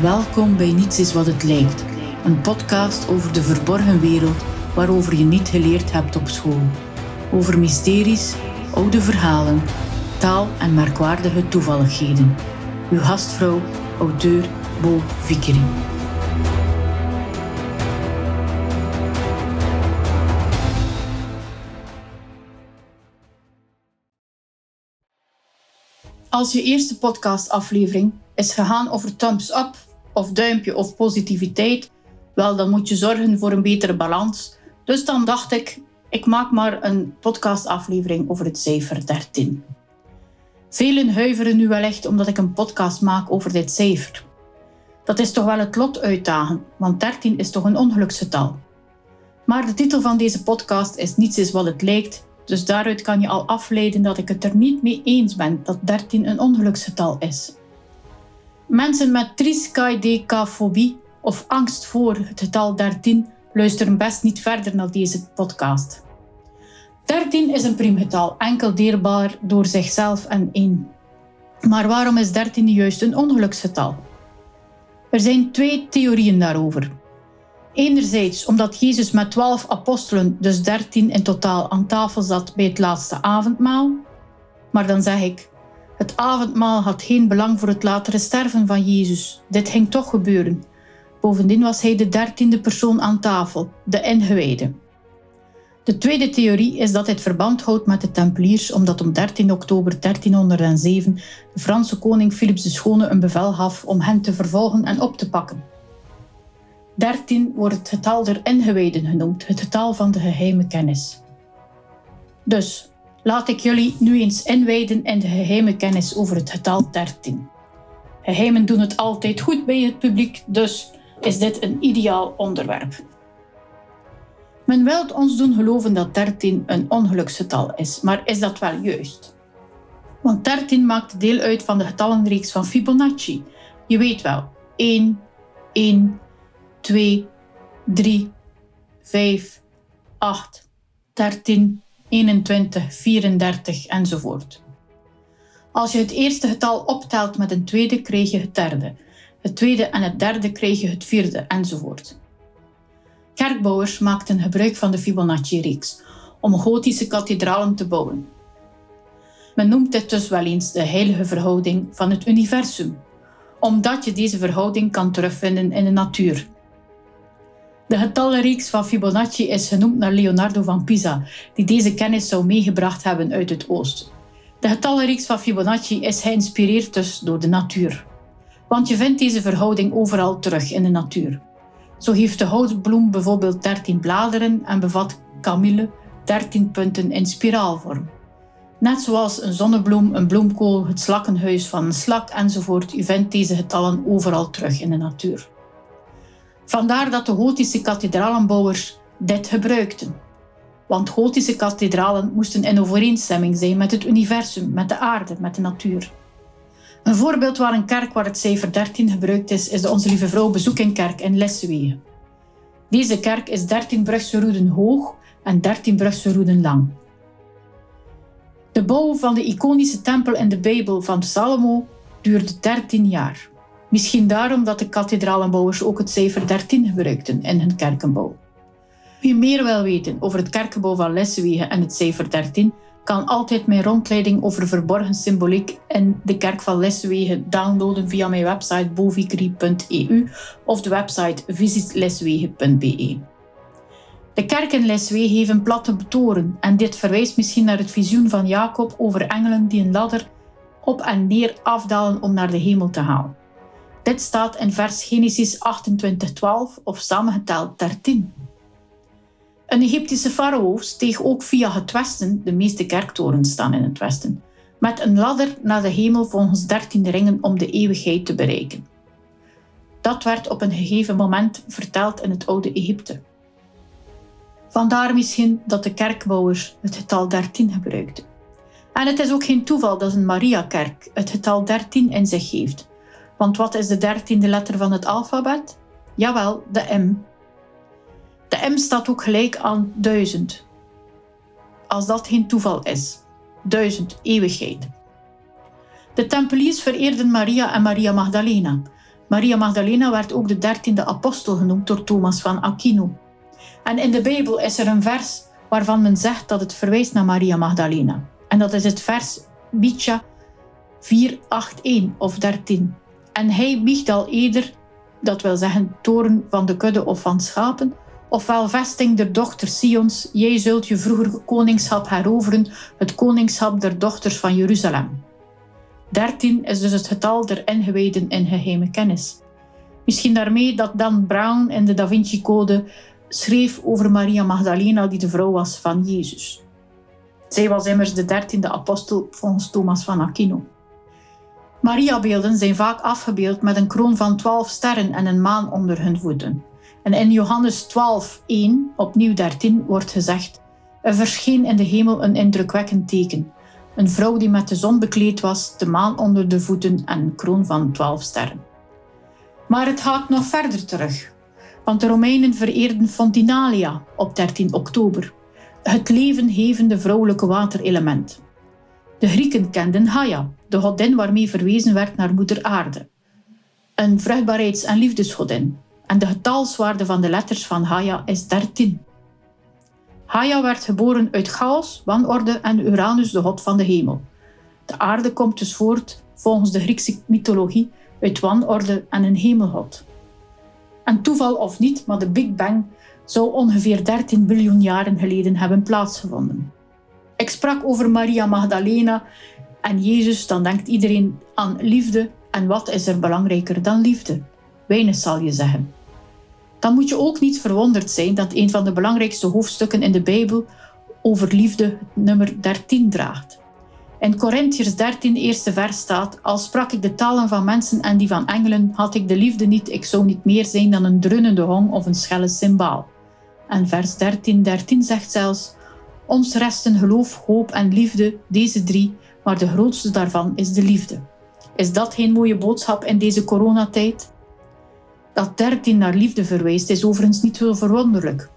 Welkom bij Niets is wat het lijkt, een podcast over de verborgen wereld waarover je niet geleerd hebt op school. Over mysteries, oude verhalen, taal en merkwaardige toevalligheden. Uw gastvrouw, auteur Bo Vickering. Als je eerste podcastaflevering is gegaan over thumbs up of duimpje of positiviteit, wel dan moet je zorgen voor een betere balans. Dus dan dacht ik, ik maak maar een podcastaflevering over het cijfer 13. Velen huiveren nu wellicht omdat ik een podcast maak over dit cijfer. Dat is toch wel het lot uitdagen, want 13 is toch een ongeluksgetal. Maar de titel van deze podcast is Niets is wat het lijkt, dus daaruit kan je al afleiden dat ik het er niet mee eens ben dat 13 een ongeluksgetal is. Mensen met triskaidekafobie of angst voor het getal 13 luisteren best niet verder naar deze podcast. 13 is een priemgetal, enkel deelbaar door zichzelf en 1. Maar waarom is 13 juist een ongeluksgetal? Er zijn twee theorieën daarover. Enerzijds omdat Jezus met 12 apostelen, dus 13 in totaal, aan tafel zat bij het laatste avondmaal. Maar dan zeg ik, het avondmaal had geen belang voor het latere sterven van Jezus. Dit ging toch gebeuren. Bovendien was hij de dertiende persoon aan tafel, de ingewijde. De tweede theorie is dat dit verband houdt met de Templiers, omdat op 13 oktober 1307 de Franse koning Philips de Schone een bevel gaf om hen te vervolgen en op te pakken. 13 wordt het getal der ingewijden genoemd, het getal van de geheime kennis. Dus laat ik jullie nu eens inwijden in de geheime kennis over het getal 13. Geheimen doen het altijd goed bij het publiek, dus is dit een ideaal onderwerp. Men wil ons doen geloven dat 13 een ongeluksgetal is, maar is dat wel juist? Want 13 maakt deel uit van de getallenreeks van Fibonacci. Je weet wel, 1, 1, 2, 3, 5, 8, 13, 21, 34 enzovoort. Als je het eerste getal optelt met een tweede, krijg je het derde. Het tweede en het derde krijg je het vierde enzovoort. Kerkbouwers maakten gebruik van de Fibonacci-reeks om gotische kathedralen te bouwen. Men noemt dit dus wel eens de heilige verhouding van het universum, omdat je deze verhouding kan terugvinden in de natuur. De getallenreeks van Fibonacci is genoemd naar Leonardo van Pisa, die deze kennis zou meegebracht hebben uit het oosten. De getallenreeks van Fibonacci is geïnspireerd dus door de natuur. Want je vindt deze verhouding overal terug in de natuur. Zo heeft de houtbloem bijvoorbeeld 13 bladeren en bevat kamille 13 punten in spiraalvorm. Net zoals een zonnebloem, een bloemkool, het slakkenhuis van een slak enzovoort, u vindt deze getallen overal terug in de natuur. Vandaar dat de gotische kathedralenbouwers dit gebruikten. Want gotische kathedralen moesten in overeenstemming zijn met het universum, met de aarde, met de natuur. Een voorbeeld waar een kerk waar het cijfer 13 gebruikt is, is de Onze Lieve Vrouw Bezoekingkerk in Lessewegen. Deze kerk is 13 Brugse roeden hoog en 13 Brugse roeden lang. De bouw van de iconische tempel in de Bijbel van Salomo duurde 13 jaar. Misschien daarom dat de kathedralenbouwers ook het cijfer 13 gebruikten in hun kerkenbouw. Wie meer wil weten over het kerkenbouw van Lessewegen en het cijfer 13, kan altijd mijn rondleiding over verborgen symboliek in de kerk van Leswegen downloaden via mijn website bovikri.eu of de website visitleswegen.be. De kerk in Leswegen heeft een platte toren en dit verwijst misschien naar het visioen van Jacob over engelen die een ladder op en neer afdalen om naar de hemel te gaan. Dit staat in vers Genesis 28:12 of samengeteld 13. Een Egyptische farao steeg ook via het westen, de meeste kerktorens staan in het westen, met een ladder naar de hemel volgens dertien ringen om de eeuwigheid te bereiken. Dat werd op een gegeven moment verteld in het oude Egypte. Vandaar misschien dat de kerkbouwers het getal 13 gebruikten. En het is ook geen toeval dat een Mariakerk het getal 13 in zich heeft. Want wat is de dertiende letter van het alfabet? Jawel, de M. De M staat ook gelijk aan duizend. Als dat geen toeval is. Duizend, eeuwigheid. De Tempeliers vereerden Maria en Maria Magdalena. Maria Magdalena werd ook de dertiende apostel genoemd door Thomas van Aquino. En in de Bijbel is er een vers waarvan men zegt dat het verwijst naar Maria Magdalena. En dat is het vers Bicha 4, 8, 1 of 13. En hij biegt al eerder, dat wil zeggen toren van de kudde of van schapen, ofwel vesting der dochter Sions, jij zult je vroeger koningschap heroveren, het koningschap der dochters van Jeruzalem. 13 is dus het getal der ingewijden in geheime kennis. Misschien daarmee dat Dan Brown in de Da Vinci Code schreef over Maria Magdalena, die de vrouw was van Jezus. Zij was immers de dertiende apostel volgens Thomas van Aquino. Mariabeelden zijn vaak afgebeeld met een kroon van twaalf sterren en een maan onder hun voeten. En in Johannes 12, 1, opnieuw 13, wordt gezegd: Er verscheen in de hemel een indrukwekkend teken. Een vrouw die met de zon bekleed was, de maan onder de voeten en een kroon van twaalf sterren. Maar het gaat nog verder terug, want de Romeinen vereerden Fontinalia op 13 oktober, het levenhevende vrouwelijke waterelement. De Grieken kenden Gaia, de godin waarmee verwezen werd naar moeder aarde. Een vruchtbaarheids- en liefdesgodin. En de getalswaarde van de letters van Gaia is 13. Gaia werd geboren uit chaos, wanorde en Uranus, de god van de hemel. De aarde komt dus voort, volgens de Griekse mythologie, uit wanorde en een hemelgod. En toeval of niet, maar de Big Bang zou ongeveer 13 biljoen jaren geleden hebben plaatsgevonden. Ik sprak over Maria Magdalena en Jezus, dan denkt iedereen aan liefde. En wat is er belangrijker dan liefde? Weinig zal je zeggen. Dan moet je ook niet verwonderd zijn dat een van de belangrijkste hoofdstukken in de Bijbel over liefde nummer 13 draagt. In Corinthiërs 13, eerste vers staat: Al sprak ik de talen van mensen en die van engelen, had ik de liefde niet, ik zou niet meer zijn dan een drunnende hong of een schelle cymbaal. En vers 13, 13 zegt zelfs: Ons resten geloof, hoop en liefde, deze drie, maar de grootste daarvan is de liefde. Is dat geen mooie boodschap in deze coronatijd? Dat 13 naar liefde verwijst is overigens niet zo verwonderlijk.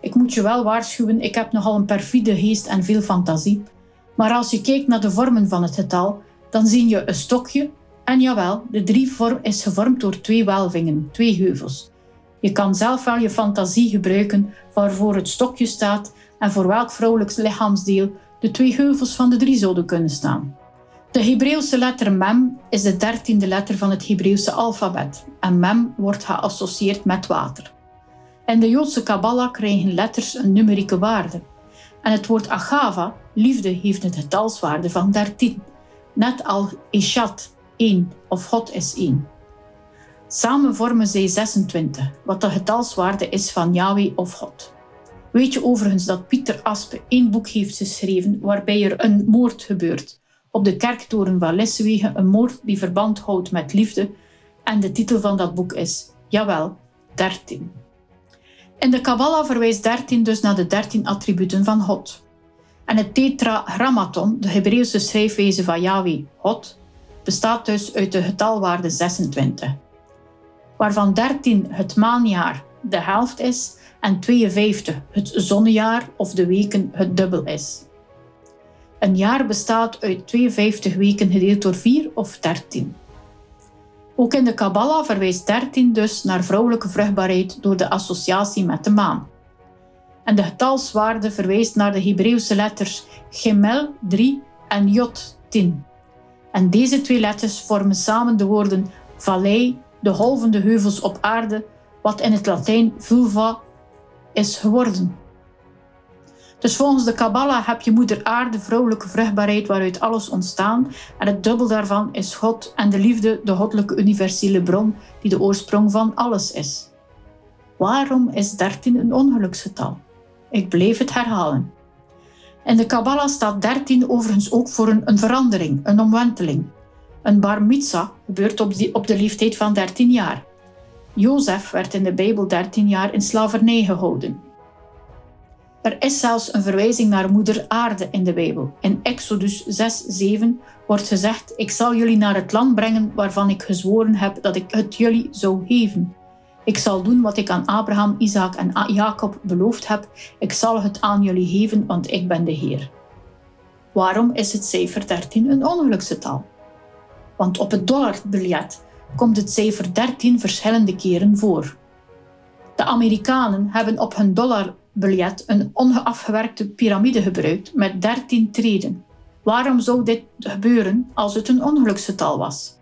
Ik moet je wel waarschuwen, ik heb nogal een perfide geest en veel fantasie. Maar als je kijkt naar de vormen van het getal, dan zie je een stokje. En jawel, de drievorm is gevormd door twee welvingen, twee heuvels. Je kan zelf wel je fantasie gebruiken waarvoor het stokje staat en voor welk vrouwelijk lichaamsdeel de twee heuvels van de drie zouden kunnen staan. De Hebreeuwse letter mem is de dertiende letter van het Hebreeuwse alfabet en mem wordt geassocieerd met water. In de Joodse Kabbalah krijgen letters een numerieke waarde. En het woord agava, liefde, heeft een getalswaarde van 13, net al Ishat, 1 of God is 1. Samen vormen zij 26, wat de getalswaarde is van Yahweh of God. Weet je overigens dat Pieter Aspe één boek heeft geschreven waarbij er een moord gebeurt op de kerktoren van Lessewegen, een moord die verband houdt met liefde. En de titel van dat boek is, jawel, 13. In de Kabbalah verwijst 13 dus naar de 13 attributen van God. En het tetragrammaton, de Hebreeuwse schrijfwijze van Yahweh, God, bestaat dus uit de getalwaarde 26, waarvan 13 het maanjaar de helft is en 52 het zonnejaar of de weken het dubbel is. Een jaar bestaat uit 52 weken gedeeld door 4 of 13. Ook in de Kabbalah verwijst 13 dus naar vrouwelijke vruchtbaarheid door de associatie met de maan. En de getalswaarde verwijst naar de Hebreeuwse letters Gemel 3 en Jot 10. En deze twee letters vormen samen de woorden vallei, de golvende heuvels op aarde, wat in het Latijn vulva is geworden. Dus volgens de Kabbalah heb je moeder aarde, vrouwelijke vruchtbaarheid waaruit alles ontstaan. En het dubbel daarvan is God en de liefde, de goddelijke universele bron die de oorsprong van alles is. Waarom is 13 een ongeluksgetal? Ik bleef het herhalen. In de Kabbalah staat 13 overigens ook voor een, een verandering, een omwenteling. Een bar mitzvah gebeurt op, op de leeftijd van 13 jaar. Jozef werd in de Bijbel 13 jaar in slavernij gehouden. Er is zelfs een verwijzing naar moeder aarde in de Bijbel. In Exodus 6, 7 wordt gezegd: Ik zal jullie naar het land brengen waarvan ik gezworen heb dat ik het jullie zou geven. Ik zal doen wat ik aan Abraham, Isaac en Jacob beloofd heb. Ik zal het aan jullie geven, want ik ben de Heer. Waarom is het cijfer 13 een ongeluksgetal? Want op het dollarbiljet komt het cijfer 13 verschillende keren voor. De Amerikanen hebben op hun dollarbiljet een ongeafgewerkte piramide gebruikt met 13 treden. Waarom zou dit gebeuren als het een ongeluksgetal was?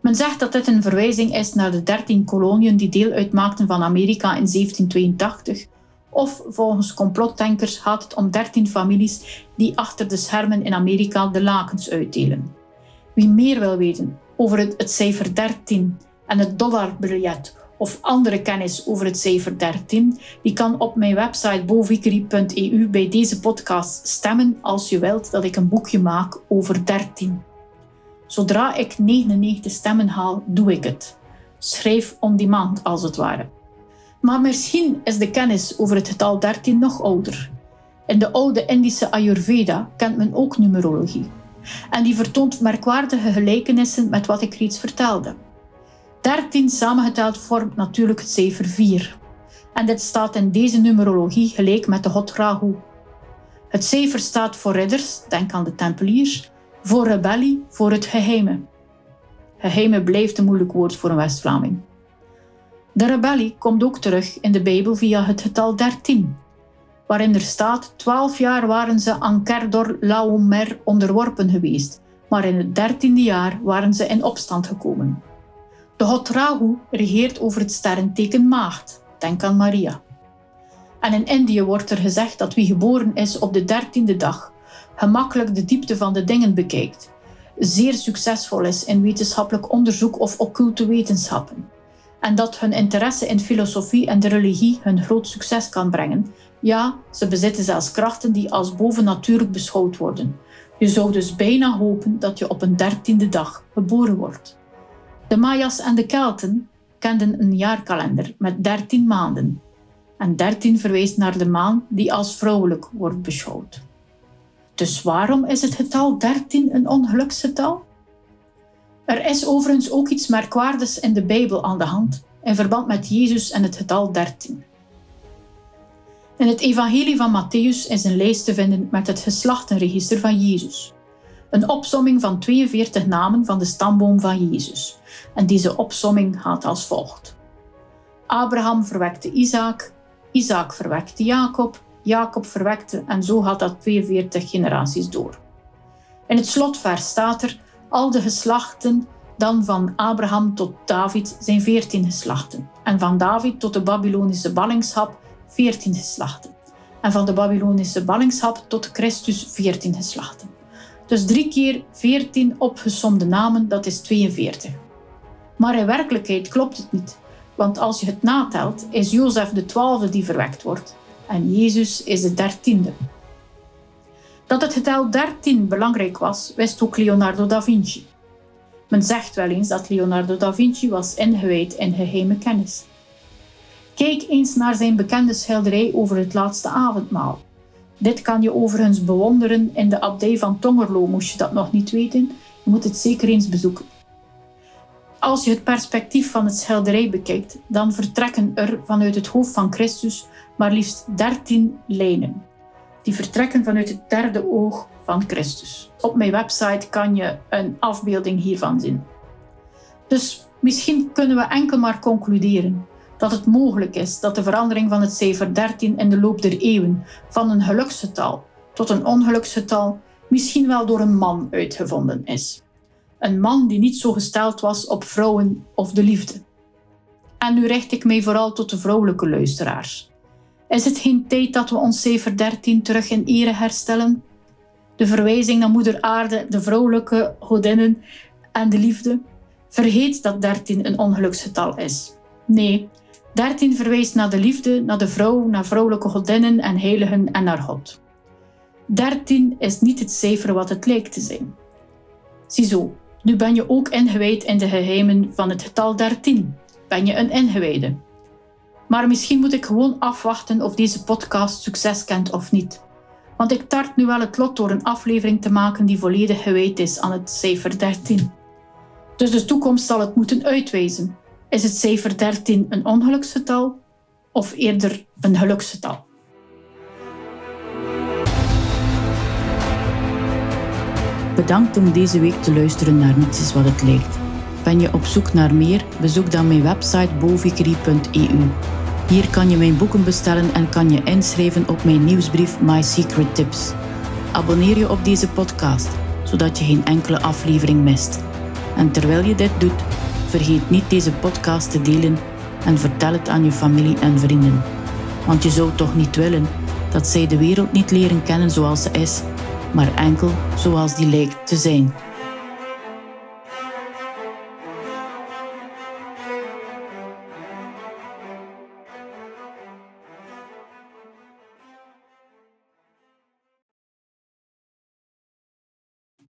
Men zegt dat dit een verwijzing is naar de 13 koloniën die deel uitmaakten van Amerika in 1782. Of volgens complotdenkers gaat het om 13 families die achter de schermen in Amerika de lakens uitdelen. Wie meer wil weten over het, het cijfer 13 en het dollarbiljet of andere kennis over het cijfer 13, die kan op mijn website bovikerie.eu bij deze podcast stemmen als je wilt dat ik een boekje maak over 13. Zodra ik 99 stemmen haal, doe ik het. Schrijf on demand als het ware. Maar misschien is de kennis over het getal 13 nog ouder. In de oude Indische Ayurveda kent men ook numerologie. En die vertoont merkwaardige gelijkenissen met wat ik reeds vertelde. 13 samengeteld vormt natuurlijk het cijfer 4. En dit staat in deze numerologie gelijk met de God Rahu. Het cijfer staat voor ridders, denk aan de Tempeliers, voor rebellie, voor het geheime. Geheime blijft een moeilijk woord voor een West-Vlaming. De rebellie komt ook terug in de Bijbel via het getal 13, waarin er staat: twaalf jaar waren ze aan Kerdor Laomer onderworpen geweest, maar in het dertiende jaar waren ze in opstand gekomen. De god Rahu regeert over het sterrenteken Maagd, denk aan Maria. En in Indië wordt er gezegd dat wie geboren is op de dertiende dag gemakkelijk de diepte van de dingen bekijkt, zeer succesvol is in wetenschappelijk onderzoek of occulte wetenschappen, en dat hun interesse in filosofie en de religie hun groot succes kan brengen. Ja, ze bezitten zelfs krachten die als bovennatuurlijk beschouwd worden. Je zou dus bijna hopen dat je op een dertiende dag geboren wordt. De Mayas en de Kelten kenden een jaarkalender met dertien maanden. En dertien verwijst naar de maan die als vrouwelijk wordt beschouwd. Dus waarom is het getal 13 een ongeluksgetal? Er is overigens ook iets merkwaardigs in de Bijbel aan de hand in verband met Jezus en het getal 13. In het Evangelie van Matthäus is een lijst te vinden met het geslachtenregister van Jezus. Een opsomming van 42 namen van de stamboom van Jezus. En deze opsomming gaat als volgt. Abraham verwekte Isaac, Isaac verwekte Jacob, Jacob verwekte en zo gaat dat 42 generaties door. In het slotvers staat er al de geslachten dan van Abraham tot David zijn 14 geslachten en van David tot de Babylonische ballingschap 14 geslachten en van de Babylonische ballingschap tot Christus 14 geslachten. Dus drie keer 14 opgesomde namen, dat is 42. Maar in werkelijkheid klopt het niet, want als je het natelt, is Jozef de twaalfde die verwekt wordt en Jezus is de dertiende. Dat het getal 13 belangrijk was, wist ook Leonardo da Vinci. Men zegt wel eens dat Leonardo da Vinci was ingewijd in geheime kennis. Kijk eens naar zijn bekende schilderij over het laatste avondmaal. Dit kan je overigens bewonderen in de abdij van Tongerlo, moest je dat nog niet weten. Je moet het zeker eens bezoeken. Als je het perspectief van het schilderij bekijkt, dan vertrekken er vanuit het hoofd van Christus maar liefst 13 lijnen. Die vertrekken vanuit het derde oog van Christus. Op mijn website kan je een afbeelding hiervan zien. Dus misschien kunnen we enkel maar concluderen dat het mogelijk is dat de verandering van het cijfer 13 in de loop der eeuwen van een geluksgetal tot een ongeluksgetal misschien wel door een man uitgevonden is. Een man die niet zo gesteld was op vrouwen of de liefde. En nu richt ik mij vooral tot de vrouwelijke luisteraars. Is het geen tijd dat we ons cijfer 13 terug in ere herstellen? De verwijzing naar Moeder Aarde, de vrouwelijke godinnen en de liefde? Vergeet dat 13 een ongeluksgetal is. Nee, 13 verwijst naar de liefde, naar de vrouw, naar vrouwelijke godinnen en heiligen en naar God. 13 is niet het cijfer wat het lijkt te zijn. Ziezo, nu ben je ook ingewijd in de geheimen van het getal 13. Ben je een ingewijde? Maar misschien moet ik gewoon afwachten of deze podcast succes kent of niet. Want ik tart nu wel het lot door een aflevering te maken die volledig gewijd is aan het cijfer 13. Dus de toekomst zal het moeten uitwijzen. Is het cijfer 13 een ongeluksgetal of eerder een geluksgetal? Bedankt om deze week te luisteren naar Niets is wat het lijkt. Ben je op zoek naar meer? Bezoek dan mijn website bovicry.eu. Hier kan je mijn boeken bestellen en kan je inschrijven op mijn nieuwsbrief My Secret Tips. Abonneer je op deze podcast, zodat je geen enkele aflevering mist. En terwijl je dit doet, vergeet niet deze podcast te delen en vertel het aan je familie en vrienden. Want je zou toch niet willen dat zij de wereld niet leren kennen zoals ze is, maar enkel zoals die lijkt te zijn.